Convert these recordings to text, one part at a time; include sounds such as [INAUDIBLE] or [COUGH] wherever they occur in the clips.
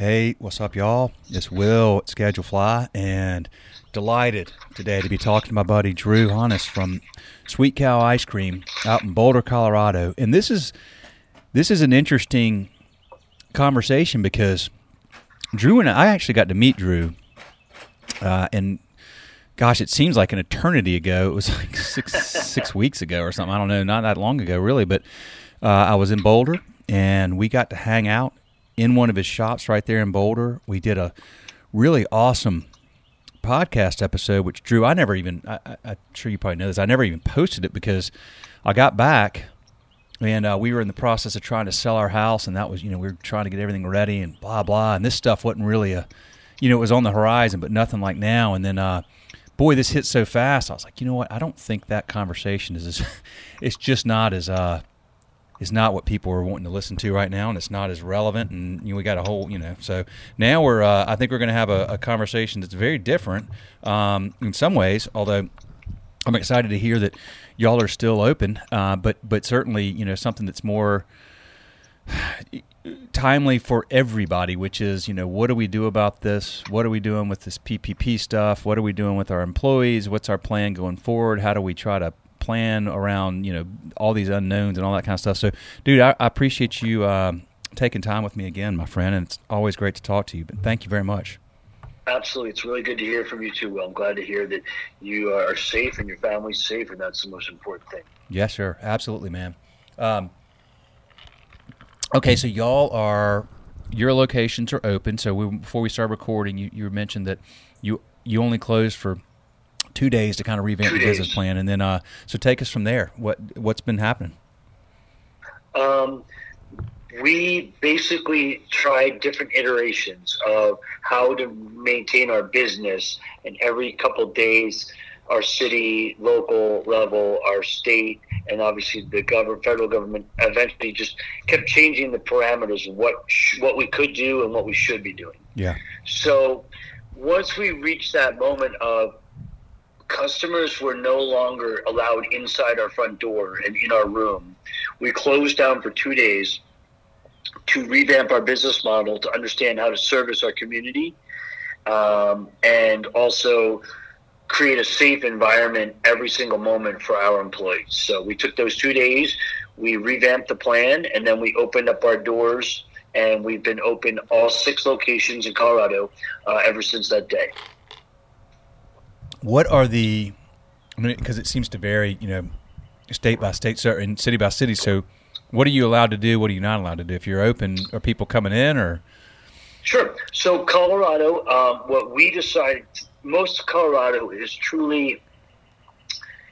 Hey, what's up, y'all? It's Will at Schedulefly, and delighted today to be talking to my buddy Drew Honness from Sweet Cow Ice Cream out in Boulder, Colorado. And this is this is an interesting conversation because Drew and I, I actually got to meet Drew, uh, and gosh, it seems like an eternity ago. It was [LAUGHS] like six six weeks ago or something. I don't know, not that long ago, really. But uh, I was in Boulder, and we got to hang out in one of his shops right there in Boulder. We did a really awesome podcast episode, which Drew, I never even, I, am sure you probably know this, I never even posted it because I got back and uh, we were in the process of trying to sell our house, and that was, you know, we were trying to get everything ready and blah, blah. And this stuff wasn't really a, you know, it was on the horizon, but nothing like now. And then, uh, boy, this hit so fast. I was like, you know what? I don't think that conversation is, as, [LAUGHS] it's just not as, uh, is not what people are wanting to listen to right now, and it's not as relevant. And you know, we got a whole, you know, so now we're. Uh, I think we're going to have a, a, conversation that's very different um, in some ways. Although I'm excited to hear that y'all are still open, uh, but but certainly you know something that's more [SIGHS] timely for everybody, which is, you know, what do we do about this? What are we doing with this PPP stuff? What are we doing with our employees? What's our plan going forward? How do we try to plan around you know all these unknowns and all that kind of stuff. So, dude, I, I appreciate you uh, taking time with me again, my friend, and it's always great to talk to you. But thank you very much. Absolutely, it's really good to hear from you too. Well, I'm glad to hear that you are safe and your family's safe, and that's the most important thing. Yes, sir. Absolutely, man. Um, okay, so y'all are your locations are open. So we, before we start recording, you, you mentioned that you you only closed for two days to kind of revamp two the days. business plan, and then uh, so take us from there. What what's been happening? Um, we basically tried different iterations of how to maintain our business, and every couple of days, our city, local level, our state, and obviously the government, federal government, eventually just kept changing the parameters of what sh- what we could do and what we should be doing. Yeah. So once we reached that moment of customers were no longer allowed inside our front door and in our room. We closed down for two days to revamp our business model to understand how to service our community um, and also create a safe environment every single moment for our employees. So we took those two days, we revamped the plan, and then we opened up our doors. And we've been open all six locations in Colorado uh, ever since that day. What are the? I mean, because it seems to vary, you know, state by state, so and city by city. So, what are you allowed to do? What are you not allowed to do? If you're open, are people coming in or? Sure. So Colorado, um, what we decided, most Colorado is truly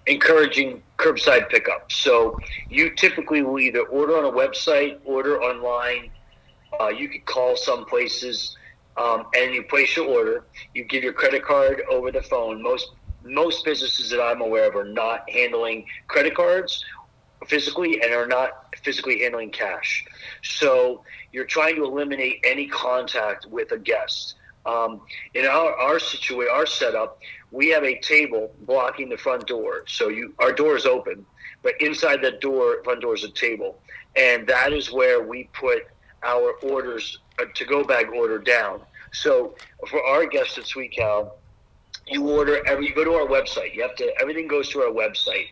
encouraging curbside pickup. So you typically will either order on a website, order online. Uh, you could call some places um, and you place your order. You give your credit card over the phone. Most most businesses that I'm aware of are not handling credit cards physically and are not physically handling cash. So you're trying to eliminate any contact with a guest. Um, in our our situation, our setup, we have a table blocking the front door. So you our door is open, but inside that door, front door is a table, and that is where we put our orders a to go bag order down. So for our guests at Sweet Cow, you order every you go to our website. You have to everything goes to our website,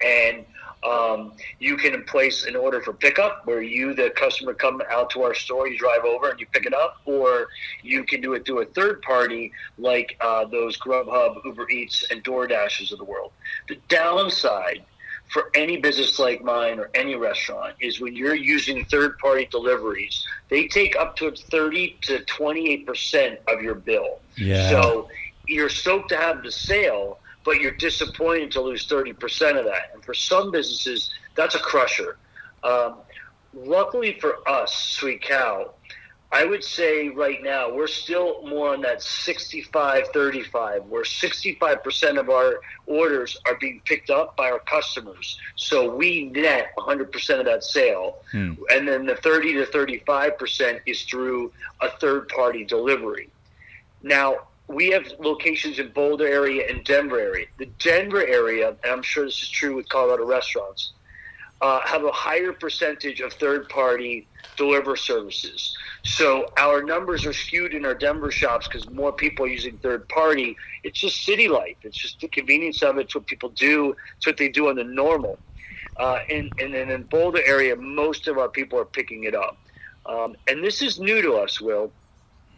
and um, you can place an order for pickup where you, the customer, come out to our store, you drive over and you pick it up, or you can do it through a third party like uh, those Grubhub, Uber Eats, and DoorDashes of the world. The downside for any business like mine or any restaurant is when you're using third party deliveries, they take up to 30 to 28% of your bill. Yeah. So you're stoked to have the sale, but you're disappointed to lose 30% of that. And for some businesses, that's a crusher. Um, luckily for us, Sweet Cow, I would say right now we're still more on that 65 35, where 65% of our orders are being picked up by our customers. So we net 100% of that sale. Hmm. And then the 30 to 35% is through a third party delivery. Now, we have locations in Boulder area and Denver area. The Denver area, and I'm sure this is true with Colorado restaurants, uh, have a higher percentage of third party deliver services. So our numbers are skewed in our Denver shops because more people are using third party. It's just city life. It's just the convenience of it. It's what people do. It's what they do on the normal. Uh, and, and in Boulder area, most of our people are picking it up. Um, and this is new to us, Will.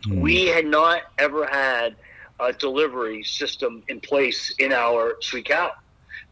Mm. We had not ever had a delivery system in place in our Sweet Cow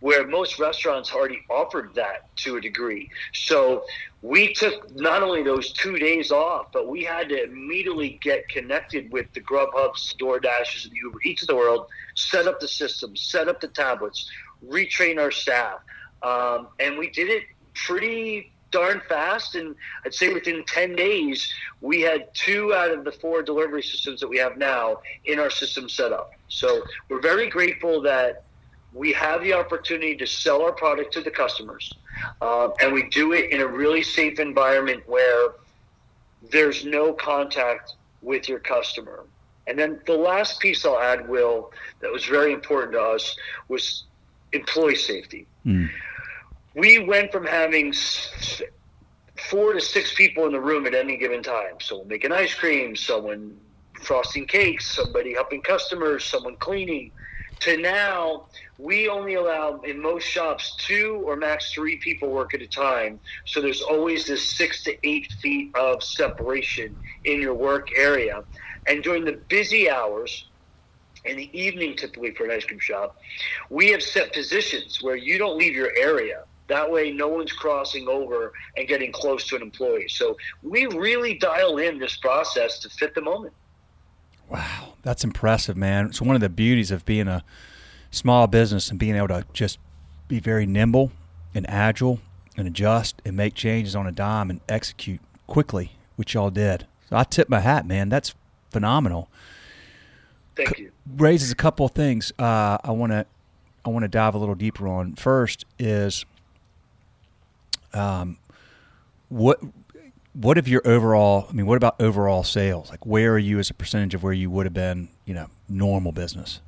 where most restaurants already offered that to a degree. So we took not only those two days off, but we had to immediately get connected with the Grubhubs, DoorDashes, and the Uber Eats of the world, set up the system, set up the tablets, retrain our staff. Um, and we did it pretty darn fast. And I'd say within 10 days, we had two out of the four delivery systems that we have now in our system set up. So we're very grateful that we have the opportunity to sell our product to the customers, uh, and we do it in a really safe environment where there's no contact with your customer. And then the last piece I'll add, Will, that was very important to us was employee safety. Mm. We went from having four to six people in the room at any given time. Someone making ice cream, someone frosting cakes, somebody helping customers, someone cleaning, to now we only allow in most shops two or max three people work at a time. So there's always this six to eight feet of separation in your work area. And during the busy hours, in the evening, typically for an ice cream shop, we have set positions where you don't leave your area. That way, no one's crossing over and getting close to an employee. So we really dial in this process to fit the moment. Wow, that's impressive, man. It's one of the beauties of being a small business and being able to just be very nimble and agile and adjust and make changes on a dime and execute quickly, which y'all did. So I tip my hat, man. That's phenomenal. Thank you. Raises a couple of things uh, I want to I want to dive a little deeper on. First is um, what what of your overall? I mean, what about overall sales? Like, where are you as a percentage of where you would have been? You know, normal business.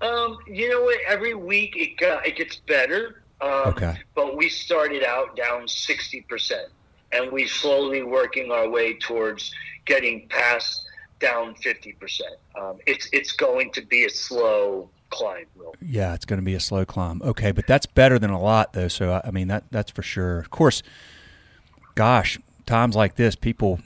Um, you know what? Every week it got, it gets better. Um, okay. But we started out down sixty percent, and we slowly working our way towards getting past down fifty percent. Um, it's it's going to be a slow climb. Will. Yeah, it's going to be a slow climb. Okay, but that's better than a lot, though. So I mean that that's for sure. Of course, gosh, times like this, people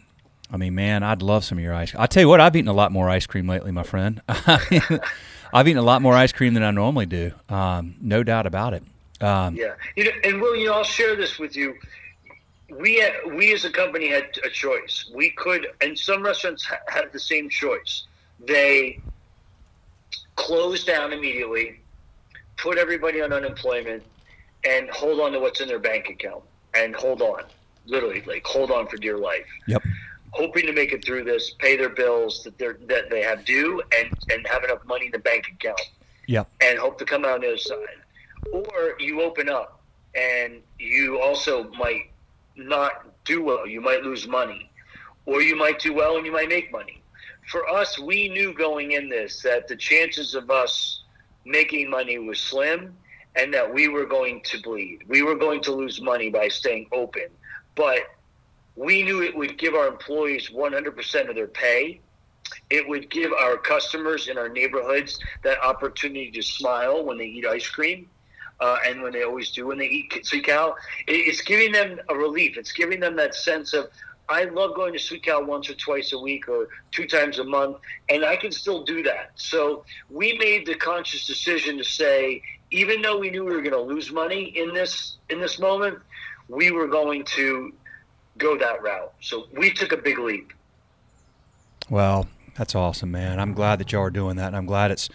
I mean, man, I'd love some of your ice. I tell you what, I've eaten a lot more ice cream lately, my friend. [LAUGHS] I've eaten a lot more ice cream than I normally do. Um, no doubt about it. Um, yeah, you know, and Will, you I'll share this with you. We had, we as a company had a choice. We could, and some restaurants ha- had the same choice. They closed down immediately, put everybody on unemployment, and hold on to what's in their bank account, and hold on, literally, like hold on for dear life. Yep hoping to make it through this, pay their bills that they that they have due, and and have enough money in the bank account. Yep. And hope to come out on the other side. Or you open up, and you also might not do well. You might lose money, or you might do well and you might make money. For us, we knew going in this that the chances of us making money was slim, and that we were going to bleed. We were going to lose money by staying open, but we knew it would give our employees 100% of their pay. It would give our customers in our neighborhoods that opportunity to smile when they eat ice cream. Uh, and when they always do when they eat sweet cow, it's giving them a relief. It's giving them that sense of I love going to Sweet Cow once or twice a week or two times a month, and I can still do that. So we made the conscious decision to say, even though we knew we were going to lose money in this in this moment, we were going to go that route. So we took a big leap. Well, that's awesome, man. I'm glad that y'all are doing that. And I'm glad it's,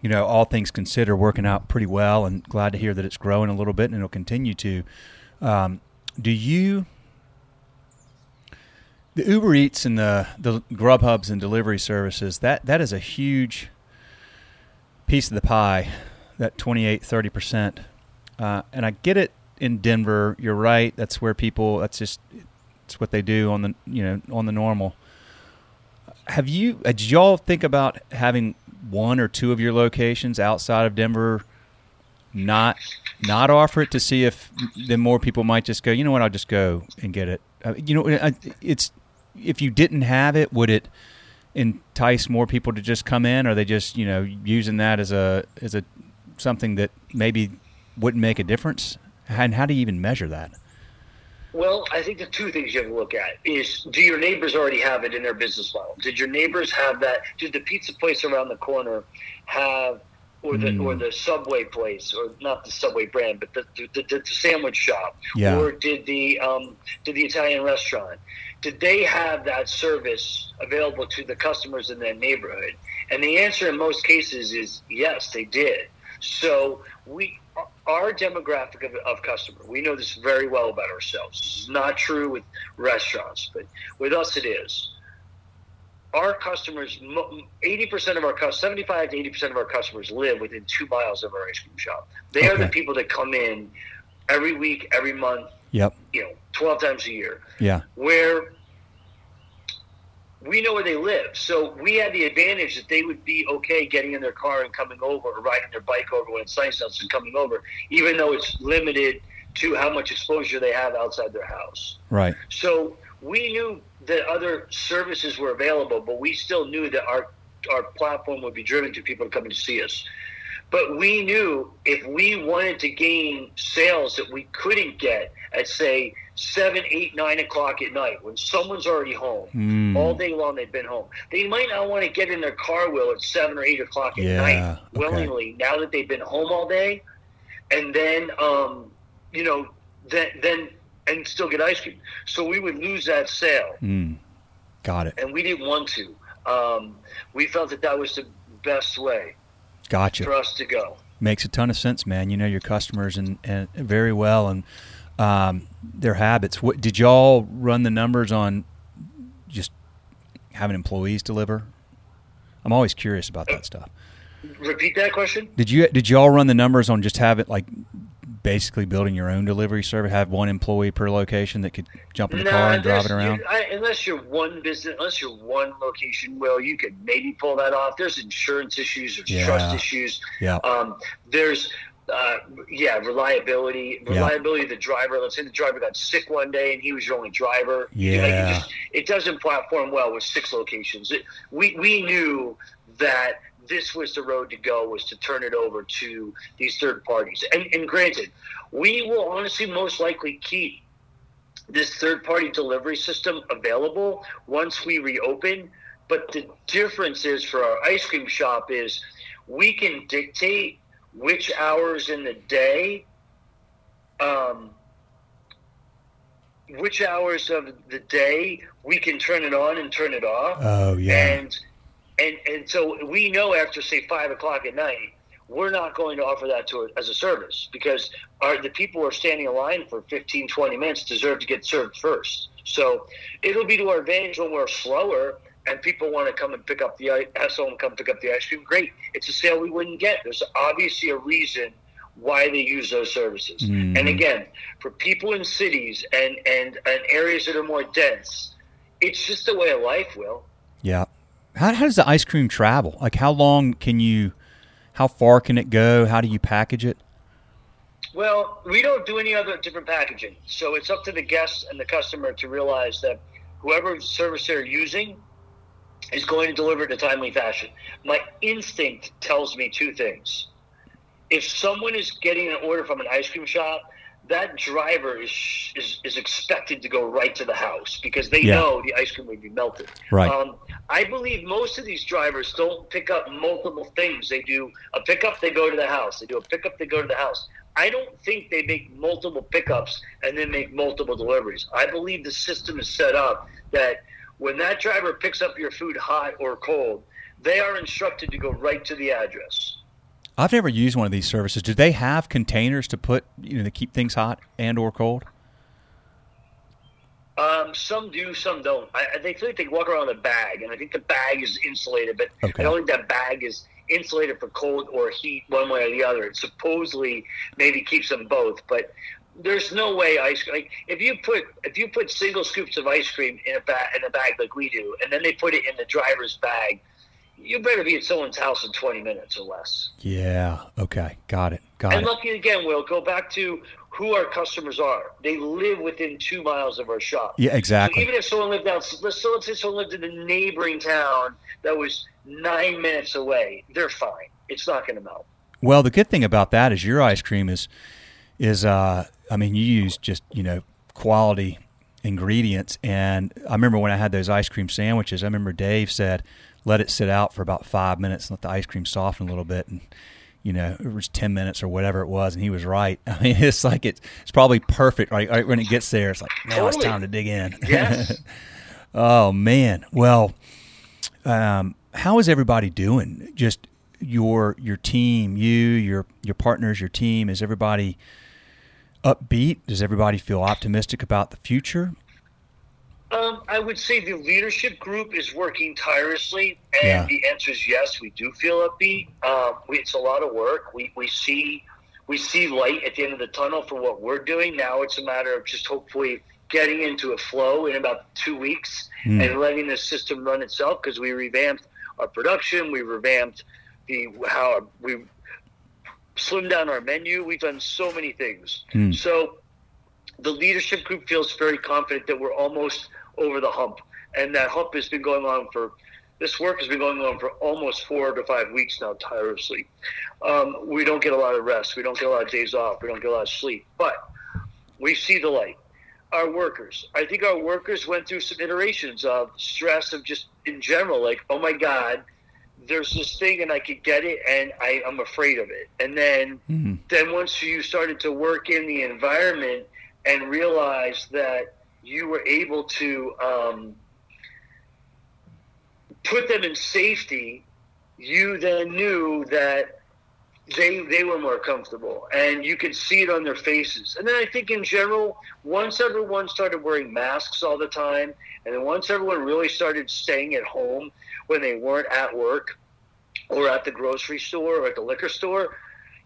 you know, all things considered, working out pretty well and glad to hear that it's growing a little bit and it'll continue to. Um, do you, the Uber Eats and the, the Grubhubs and delivery services, that, that is a huge piece of the pie, that 28, 30%. Uh, and I get it in Denver. You're right. That's where people, that's just, it's what they do on the you know on the normal. Have you? Uh, did y'all think about having one or two of your locations outside of Denver? Not not offer it to see if then more people might just go. You know what? I'll just go and get it. Uh, you know, it's if you didn't have it, would it entice more people to just come in? Or are they just you know using that as a as a something that maybe wouldn't make a difference? And how do you even measure that? Well, I think the two things you have to look at is do your neighbors already have it in their business model? Did your neighbors have that? Did the pizza place around the corner have, or the mm. or the Subway place, or not the Subway brand, but the the, the, the sandwich shop, yeah. or did the um, did the Italian restaurant? Did they have that service available to the customers in their neighborhood? And the answer in most cases is yes, they did. So we our demographic of, of customer, we know this very well about ourselves. This is not true with restaurants, but with us it is. Our customers, 80% of our customers, 75 to 80% of our customers live within two miles of our ice cream shop. They okay. are the people that come in every week, every month, yep. you know, 12 times a year. Yeah. Where we know where they live. So we had the advantage that they would be okay getting in their car and coming over or riding their bike over when it's nice out and coming over, even though it's limited to how much exposure they have outside their house. Right. So we knew that other services were available, but we still knew that our our platform would be driven to people coming to see us. But we knew if we wanted to gain sales that we couldn't get at say seven, eight, nine o'clock at night when someone's already home mm. all day long. They've been home. They might not want to get in their car wheel at seven or eight o'clock at yeah, night willingly. Okay. Now that they've been home all day, and then um, you know, then then and still get ice cream. So we would lose that sale. Mm. Got it. And we didn't want to. Um, we felt that that was the best way. Gotcha. For us to go. Makes a ton of sense, man. You know your customers and, and very well, and um, their habits. What did y'all run the numbers on? Just having employees deliver. I'm always curious about that stuff. Repeat that question. Did you did y'all run the numbers on just have it like basically building your own delivery service? Have one employee per location that could jump in the car and drive it around? I, unless you're one business, unless you're one location, well, you could maybe pull that off. There's insurance issues, there's yeah. trust issues. Yeah. Um, there's uh, yeah, reliability, reliability of the driver. Let's say the driver got sick one day and he was your only driver. Yeah, just, it doesn't platform well with six locations. It, we we knew that this was the road to go was to turn it over to these third parties. And, and granted, we will honestly most likely keep this third party delivery system available once we reopen. But the difference is for our ice cream shop is we can dictate which hours in the day, um, which hours of the day we can turn it on and turn it off. Oh yeah. And and and so we know after say five o'clock at night, we're not going to offer that to it as a service because our, the people who are standing in line for 15, 20 minutes deserve to get served first. So it'll be to our advantage when we're slower and people want to come and pick up the have someone come pick up the ice cream, great. It's a sale we wouldn't get. There's obviously a reason why they use those services. Mm-hmm. And again, for people in cities and, and and areas that are more dense, it's just the way of life. Will. Yeah. How, how does the ice cream travel? Like, how long can you? How far can it go? How do you package it? Well, we don't do any other different packaging, so it's up to the guest and the customer to realize that whoever service they're using is going to deliver in a timely fashion. My instinct tells me two things. If someone is getting an order from an ice cream shop, that driver is, is, is expected to go right to the house because they yeah. know the ice cream will be melted. Right. Um, I believe most of these drivers don't pick up multiple things. They do a pickup, they go to the house. They do a pickup, they go to the house. I don't think they make multiple pickups and then make multiple deliveries. I believe the system is set up that – when that driver picks up your food hot or cold, they are instructed to go right to the address. I've never used one of these services. Do they have containers to put, you know, to keep things hot and or cold? Um, some do, some don't. I, I think they walk around with a bag, and I think the bag is insulated, but okay. I don't think that bag is insulated for cold or heat one way or the other. It supposedly maybe keeps them both, but there's no way ice cream. Like if you put if you put single scoops of ice cream in a bag in a bag like we do, and then they put it in the driver's bag, you better be at someone's house in 20 minutes or less. Yeah. Okay. Got it. Got and it. And lucky again, we'll go back to who our customers are. They live within two miles of our shop. Yeah. Exactly. So even if someone lived out, let's, so let's say someone lived in a neighboring town that was nine minutes away, they're fine. It's not going to melt. Well, the good thing about that is your ice cream is is uh, I mean you use just you know quality ingredients, and I remember when I had those ice cream sandwiches, I remember Dave said let it sit out for about five minutes and let the ice cream soften a little bit. And you know it was 10 minutes or whatever it was and he was right. [LAUGHS] I mean it's like it's, it's probably perfect right, right when it gets there it's like now totally. it's time to dig in. [LAUGHS] Yes. oh man. Well um, how is everybody doing? Just your your team you your your partners your team is everybody upbeat does everybody feel optimistic about the future um, I would say the leadership group is working tirelessly, and Yeah. the answer is yes. We do feel upbeat. Um, we, it's a lot of work. We we see we see light at the end of the tunnel for what we're doing. Now it's a matter of just hopefully getting into a flow in about two weeks Hmm. and letting the system run itself because we revamped our production. We revamped the how we slimmed down our menu. We've done so many things. Hmm. So the leadership group feels very confident that we're almost over the hump, and that hump has been going on for this work has been going on for almost four to five weeks now, tirelessly. Um, we don't get a lot of rest. We don't get a lot of days off. We don't get a lot of sleep, but we see the light. Our workers, I think our workers went through some iterations of stress of just in general, like, oh my God, there's this thing and I could get it and I, I'm afraid of it. And then Mhm. then once you started to work in the environment and realize that you were able to um, put them in safety, you then knew that they they were more comfortable, and you could see it on their faces. And then I think in general, once everyone started wearing masks all the time, and then once everyone really started staying at home when they weren't at work or at the grocery store or at the liquor store,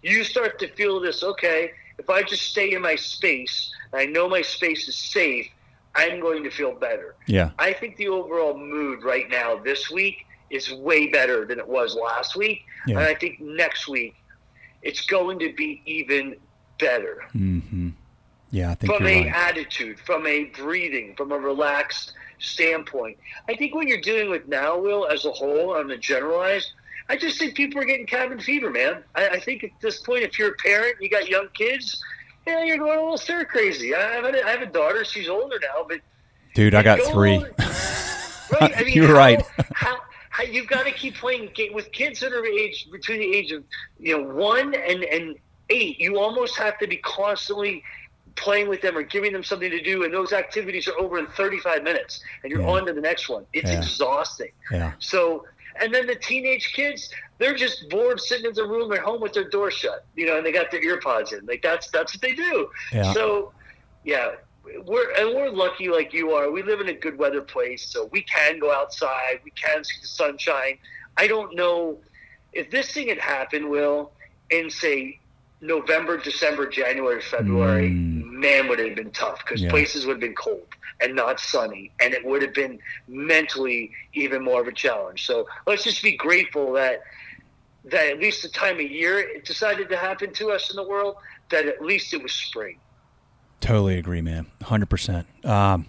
you start to feel this. Okay, if I just stay in my space, and I know my space is safe, I'm going to feel better. yeah I think the overall mood right now this week is way better than it was last week. Yeah. And I think next week it's going to be even better hmm yeah i think from a right attitude, from a breathing, from a relaxed standpoint. I think what you're dealing with now, Will, as a whole, on the generalized, I just think people are getting cabin fever, man. I, I think at this point, if you're a parent, you got young kids, yeah, you're going a little stir crazy. I have, a, I have a daughter; she's older now, but dude i got Go three on. right? I [LAUGHS] mean, You're how- right. how, you've got to keep playing with kids that are age between the age of you know one and and eight. You almost have to be constantly playing with them or giving them something to do, and those activities are over in 35 minutes, and you're Yeah. on to the next one. It's Yeah. exhausting. yeah So, and then the teenage kids, they're just bored sitting in the room at home with their door shut, you know, and they got their ear pods in. Like that's that's what they do. Yeah. So, yeah, we're and we're lucky like you are. We live in a good weather place, so we can go outside. We can see the sunshine. I don't know if this thing had happened, Will, in say November, December, January, February. Mm. Man, would it have been tough because Yeah. places would have been cold and not sunny, and it would have been mentally even more of a challenge. So let's just be grateful that that at least the time of year it decided to happen to us in the world. That at least it was spring. Totally agree, man. Hundred percent. Um,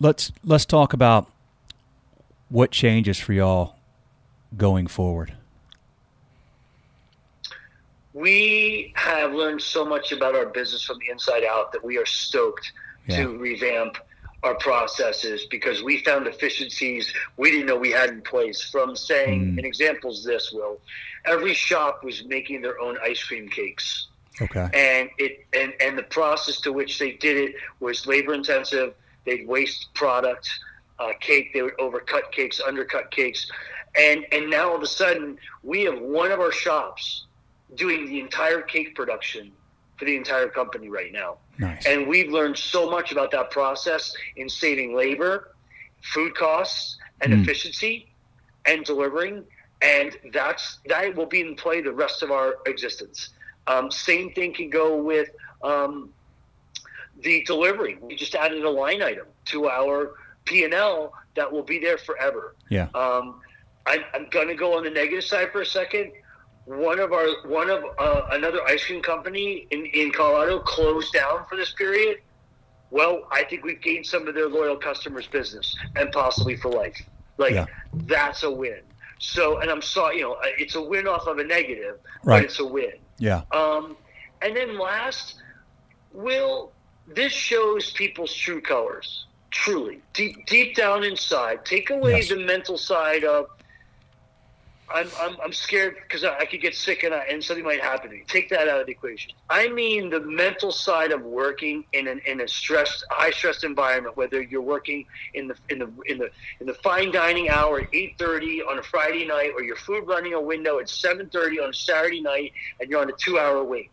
let's let's talk about what changes for y'all going forward. We have learned so much about our business from the inside out that we are stoked Yeah. to revamp our processes because we found efficiencies we didn't know we had in place. From saying, Mm. an example is this, Will. Every shop was making their own ice cream cakes. Okay. and it and and the process to which they did it was labor intensive. They'd waste product, uh, cake. They would overcut cakes, undercut cakes, and and now all of a sudden we have one of our shops doing the entire cake production for the entire company right now, Nice. and we've learned so much about that process in saving labor, food costs, and Mm. efficiency, and delivering. And that's that will be in play the rest of our existence. Um, same thing can go with um, the delivery. We just added a line item to our P and L that will be there forever. yeah. Um, I'm, I'm going to go on the negative side for a second. One of our one of uh, another ice cream company in, in Colorado closed down for this period. Well, I think we've gained some of their loyal customers' business and possibly for life. Like Yeah. that's a win. So, and I'm sorry, you know, it's a win off of a negative, Right. but it's a win. Yeah. Um, and then last, Will, this shows people's true colors. Truly, deep deep down inside, take away Yes. the mental side of I'm I'm, I'm scared because I, I could get sick and, I, and something might happen to me. Take that out of the equation. I mean the mental side of working in an in a stressed, high stressed environment. Whether you're working in the in the in the in the fine dining hour at eight thirty on a Friday night, or your food running a window at seven thirty on a Saturday night, and you're on a two hour wait.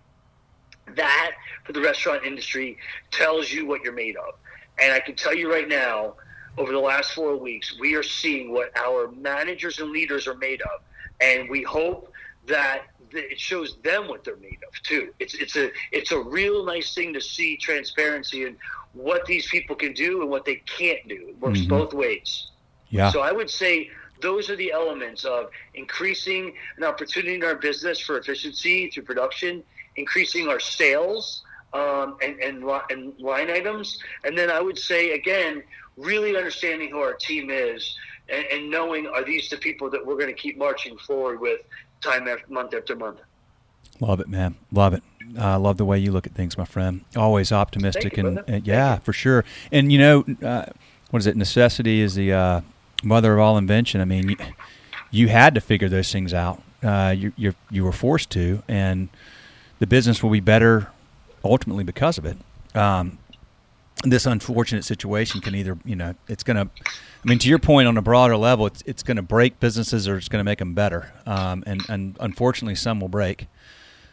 That for the restaurant industry tells you what you're made of. And I can tell you right now, over the last four weeks, we are seeing what our managers and leaders are made of, and we hope that it shows them what they're made of too. It's it's a it's a real nice thing to see transparency and what these people can do and what they can't do. It works Mhm. both ways. Yeah. So I would say those are the elements of increasing an opportunity in our business for efficiency through production, increasing our sales um, and, and, and line items. And then I would say, again, really understanding who our team is and, and knowing are these the people that we're going to keep marching forward with time after month after month. Love it, man. Love it. I love the way you look at things, my friend. Always optimistic you, and, and yeah, for sure. And you know, uh, what is it? Necessity is the uh, mother of all invention. I mean, you, you had to figure those things out. Uh, you you you were forced to, and the business will be better ultimately because of it. Um, this unfortunate situation can either, you know, it's going to, I mean, to your point on a broader level, it's, it's going to break businesses or it's going to make them better. Um, and, and unfortunately, some will break,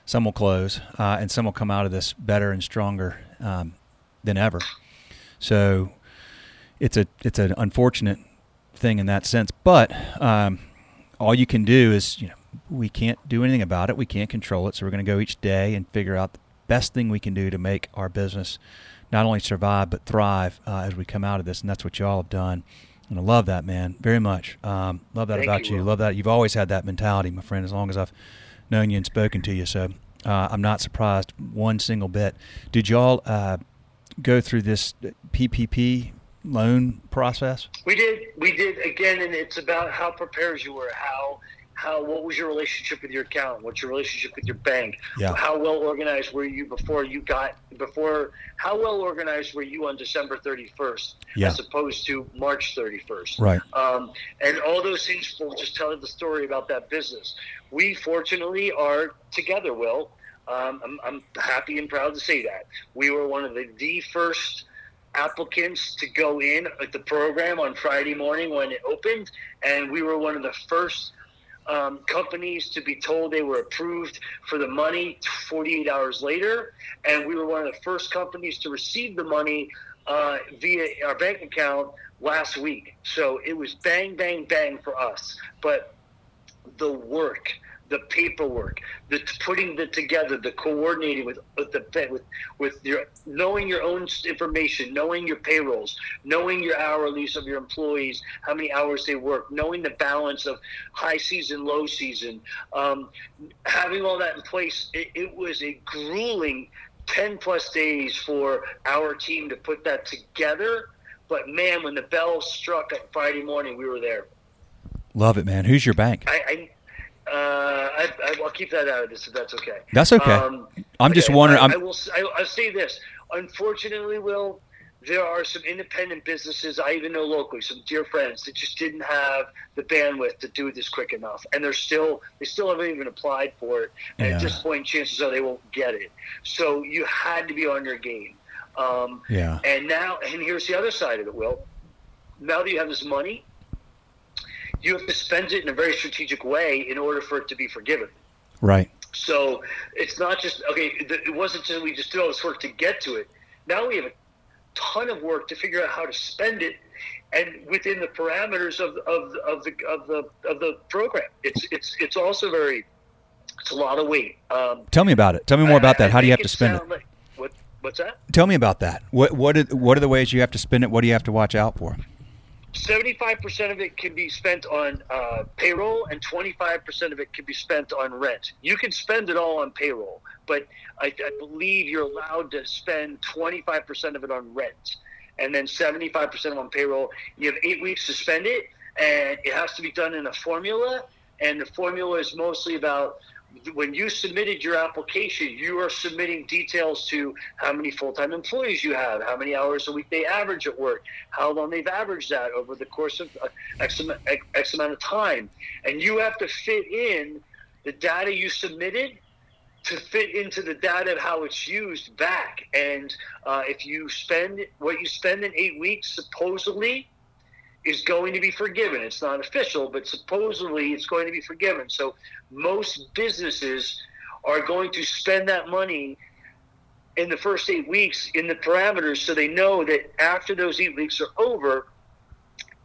some will close, uh, and some will come out of this better and stronger um, than ever. So it's a, it's an unfortunate thing in that sense. But um, all you can do is, you know, we can't do anything about it. We can't control it. So we're going to go each day and figure out the best thing we can do to make our business not only survive but thrive uh, as we come out of this. And that's what y'all have done. And I love that, man, very much. Um, love that Thank about you, you. Love that you've always had that mentality, my friend. As long as I've known you and spoken to you, so uh, I'm not surprised one single bit. Did y'all uh, go through this PPP loan process? We did, we did again, and it's about how prepared you were, how, how, what was your relationship with your account, what's your relationship with your bank, Yeah. how well organized were you before you got, before, how well organized were you on December 31st Yeah. as opposed to March 31st? Right. Um, and all those things will just tell the story about that business. We fortunately are together, Will. Um, I'm, I'm happy and proud to say that. We were one of the, the first applicants to go in at the program on Friday morning when it opened, and we were one of the first um, companies to be told they were approved for the money 48 hours later, and we were one of the first companies to receive the money uh, via our bank account last week. So it was bang, bang, bang for us. But the work, the paperwork, the putting it together, the coordinating with, with the with with your knowing your own information, knowing your payrolls, knowing your hourlies of your employees, how many hours they work, knowing the balance of high season, low season, um, having all that in place. It, it was a grueling ten plus days for our team to put that together. But man, when the bell struck on Friday morning, we were there. Love it, man. Who's your bank? I, I, I, I will keep that out of this if that's okay. That's okay. Um, I'm just okay, wondering. I'm, I will. I, will say this. Unfortunately, Will, there are some independent businesses I even know locally, some dear friends that just didn't have the bandwidth to do this quick enough, and they're still they still haven't even applied for it. And Yeah. at this point, chances are they won't get it. So you had to be on your game. Um, yeah. and now, and here's the other side of it, Will. Now that you have this money, you have to spend it in a very strategic way in order for it to be forgiven. Right. So it's not just okay. It wasn't just we just did all this work to get to it. Now we have a ton of work to figure out how to spend it, and within the parameters of of, of the of the of the program. It's it's it's also very. It's a lot of weight. Um, Tell me about it. Tell me more about I that. How do you have to spend it? Like, what what's that? Tell me about that. What what are, what are the ways you have to spend it? What do you have to watch out for? 75% of it can be spent on uh, payroll and 25% of it can be spent on rent. You can spend it all on payroll, but I, I believe you're allowed to spend 25% of it on rent and then 75% on payroll. You have eight weeks to spend it, and it has to be done in a formula. And the formula is mostly about when you submitted your application, you are submitting details to how many full time employees you have, how many hours a week they average at work, how long they've averaged that over the course of uh, X, amount, X amount of time. And you have to fit in the data you submitted to fit into the data of how it's used back. And uh, if you spend what you spend in eight weeks, supposedly, is going to be forgiven. It's not official, but supposedly it's going to be forgiven. So most businesses are going to spend that money in the first eight weeks in the parameters so they know that after those eight weeks are over,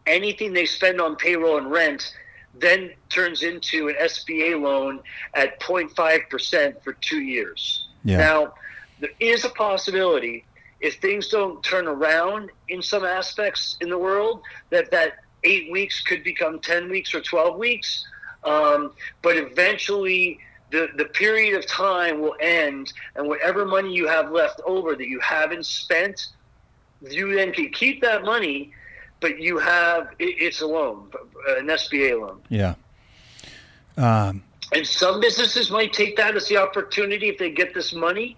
anything they spend on payroll and rent then turns into an SBA loan at 0.5% for two years. Yeah. Now, there is a possibility if things don't turn around in some aspects in the world, that that eight weeks could become 10 weeks or 12 weeks. Um, but eventually, the, the period of time will end, and whatever money you have left over that you haven't spent, you then can keep that money, but you have it, it's a loan, an SBA loan. Yeah. Um, and some businesses might take that as the opportunity if they get this money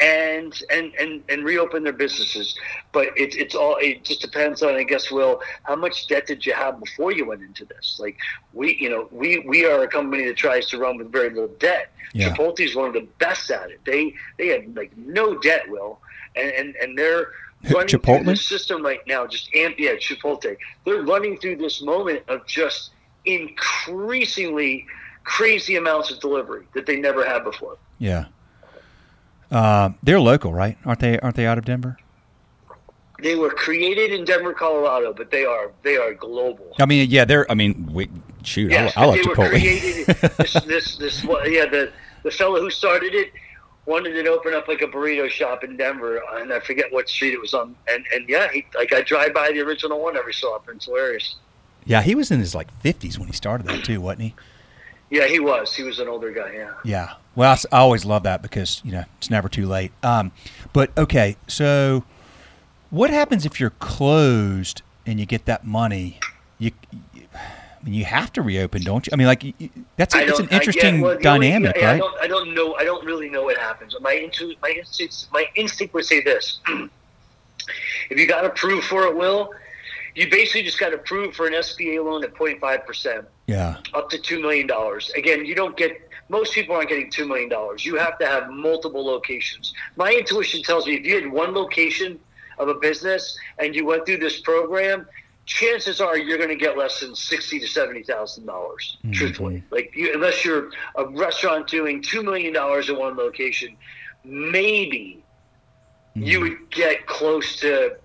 and and and, and reopen their businesses. But it, it's all it just depends on I guess Will how much debt did you have before you went into this? Like we you know we we are a company that tries to run with very little debt. Yeah. Chipotle is one of the best at it. They they have like no debt, Will, and and, and they're running Chipotle? through the system right now. Just amp yeah, Chipotle. They're running through this moment of just increasingly crazy amounts of delivery that they never had before. Yeah. Uh, they're local, right? Aren't they? Aren't they out of Denver? They were created in Denver, Colorado, but they are they are global. I mean, yeah, they're. I mean, we, shoot, yes, I, I love they Chipotle. Were created, [LAUGHS] this, this, this, yeah, the the fellow who started it wanted to open up like a burrito shop in Denver, and I forget what street it was on. And and yeah, he, like I drive by the original one every so often. It's hilarious. Yeah, he was in his like fifties when he started that too, wasn't he? Yeah, he was. He was an older guy. Yeah. Yeah. Well, I, always love that because you know it's never too late. Um, but okay, so what happens if you're closed and you get that money? You, you I mean, you have to reopen, don't you? I mean, like that's a, it's an interesting well, dynamic, only, right? I don't, I don't know. I don't really know what happens. My intu- my instinct, my instinct would say this: [CLEARS THROAT] if you got approved for it, will you basically just got approved for an SBA loan at 0.5 percent? Yeah. Up to $2 million. Again, you don't get, most people aren't getting $2 million. You have to have multiple locations. My intuition tells me if you had one location of a business and you went through this program, chances are you're going to get less than sixty to seventy thousand dollars. Mm-hmm. Truthfully, like you, unless you're a restaurant doing two million dollars in one location, maybe mm-hmm. you would get close to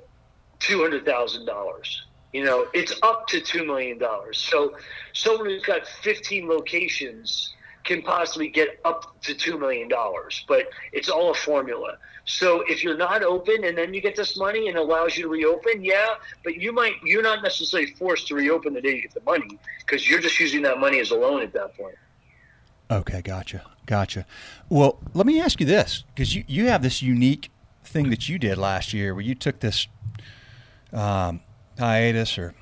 two hundred thousand dollars. You know, it's up to two million dollars. So someone who's got 15 locations can possibly get up to two million dollars, but it's all a formula. So if you're not open and then you get this money and allows you to reopen, yeah, but you might you're not necessarily forced to reopen the day you get the money because you're just using that money as a loan at that point. Okay, gotcha, gotcha. Well, let me ask you this because you you have this unique thing that you did last year where you took this um, hiatus or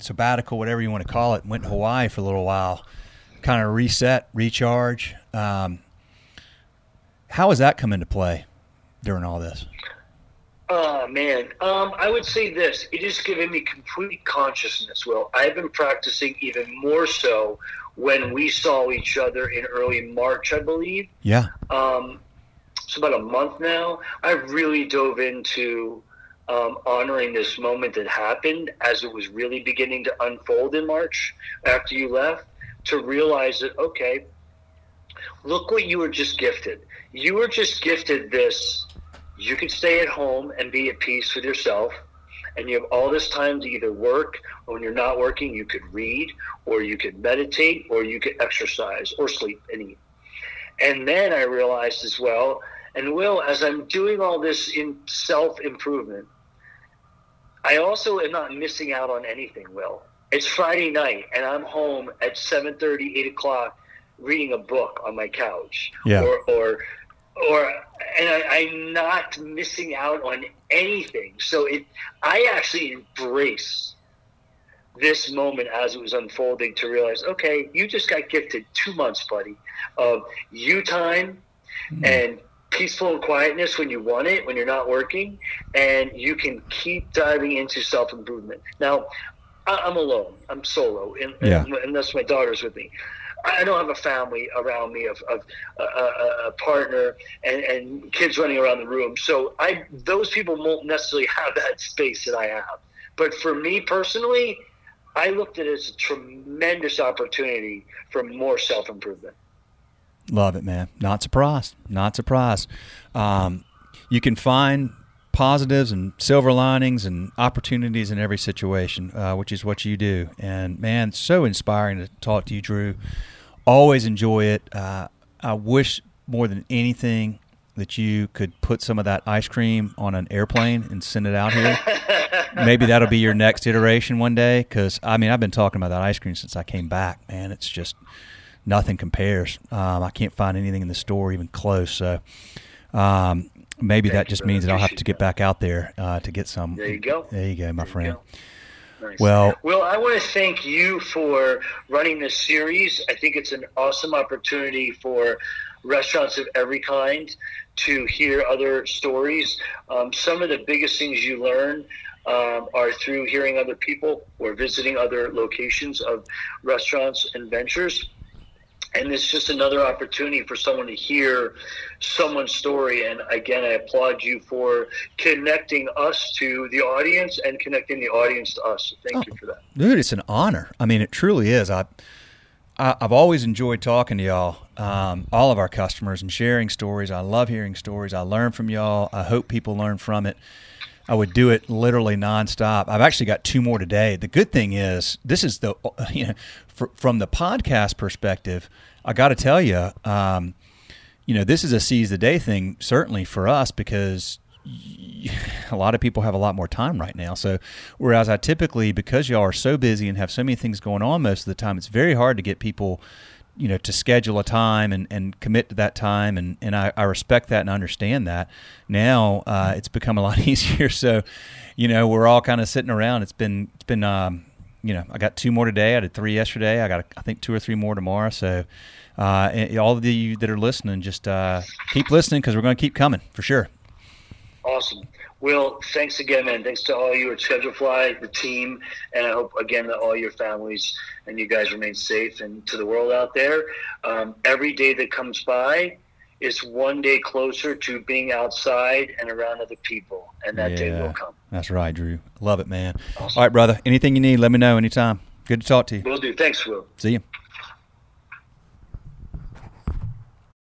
sabbatical, whatever you want to call it, went to Hawaii for a little while, kind of reset, recharge. Um, how has that come into play during all this? Oh man, um, I would say this: it has given me complete consciousness. Well, I've been practicing even more so when we saw each other in early March, I believe. Yeah. Um, it's about a month now. I really dove into um, honoring this moment that happened as it was really beginning to unfold in March after you left to realize that, okay, look what you were just gifted. You were just gifted this. You could stay at home and be at peace with yourself. And you have all this time to either work, or when you're not working, you could read, or you could meditate, or you could exercise, or sleep and eat. And then I realized as well, and Will, as I'm doing all this in self improvement, I also am not missing out on anything. Will it's Friday night and I'm home at 7:30, 8 o'clock, reading a book on my couch, yeah. or or or and I, I'm not missing out on anything. So it, I actually embrace this moment as it was unfolding to realize, okay, you just got gifted two months, buddy, of you time mm-hmm. and peaceful and quietness when you want it, when you're not working, and you can keep diving into self improvement. Now, I'm alone. I'm solo, and, yeah. unless my daughter's with me. I don't have a family around me of, of uh, a, a, partner and, and kids running around the room. So I those people won't necessarily [LAUGHS] have that space that I have. But for me personally, I looked at it as a tremendous opportunity for more self improvement. Love it, man. Not surprised. Not surprised. Um, you can find positives and silver linings and opportunities in every situation, uh, which is what you do. And man, so inspiring to talk to you, Drew. Always enjoy it. Uh, I wish more than anything that you could put some of that ice cream on an airplane and send it out here. Maybe that'll be your next iteration one day. Because I mean, I've been talking about that ice cream since I came back. Man, it's just nothing compares. Um, I can't find anything in the store even close. So um, maybe Thank that just means that I'll have to get back out there uh, to get some. There you go. There you go, my friend. Nice. Well, well, I want to thank you for running this series. I think it's an awesome opportunity for restaurants of every kind to hear other stories. Um, some of the biggest things you learn um, are through hearing other people or visiting other locations of restaurants and ventures and it's just another opportunity for someone to hear someone's story. And again i applaud you for connecting us to the audience and connecting the audience to us. So thank oh, you for that. Dude it's an honor. I mean it truly is. I, I have always enjoyed talking to y'all um, all of our customers and sharing stories. I love hearing stories. I learn from y'all. I hope people learn from it I would do it literally nonstop. I've actually got two more today. The good thing is, this is the [LAUGHS] you know, from the podcast perspective, I got to tell you, um, you know, this is a seize the day thing certainly for us because [LAUGHS] a lot of people have a lot more time right now. So, whereas I typically, because y'all are so busy and have so many things going on most of the time, it's very hard to get people you know to schedule a time and, and commit to that time and, and I, I respect that and understand that. Now uh, it's become a lot [LAUGHS] easier. So you know we're all kind of sitting around. It's been it's been um, you know I got two more today. I did three yesterday. I got I think two or three more tomorrow. So uh, all of you that are listening just uh, keep listening because we're going to keep coming for sure. Awesome Will, thanks again, man. Thanks to all you at Schedulefly, the team, and I hope again that all your families and you guys remain safe. And to the world out there, um, every day that comes by is one day closer to being outside and around other people, and that yeah, day will come. That's right, Drew. Love it, man. Awesome. All right, brother. Anything you need, let me know anytime. Good to talk to you. Will do. Thanks, Will. See you.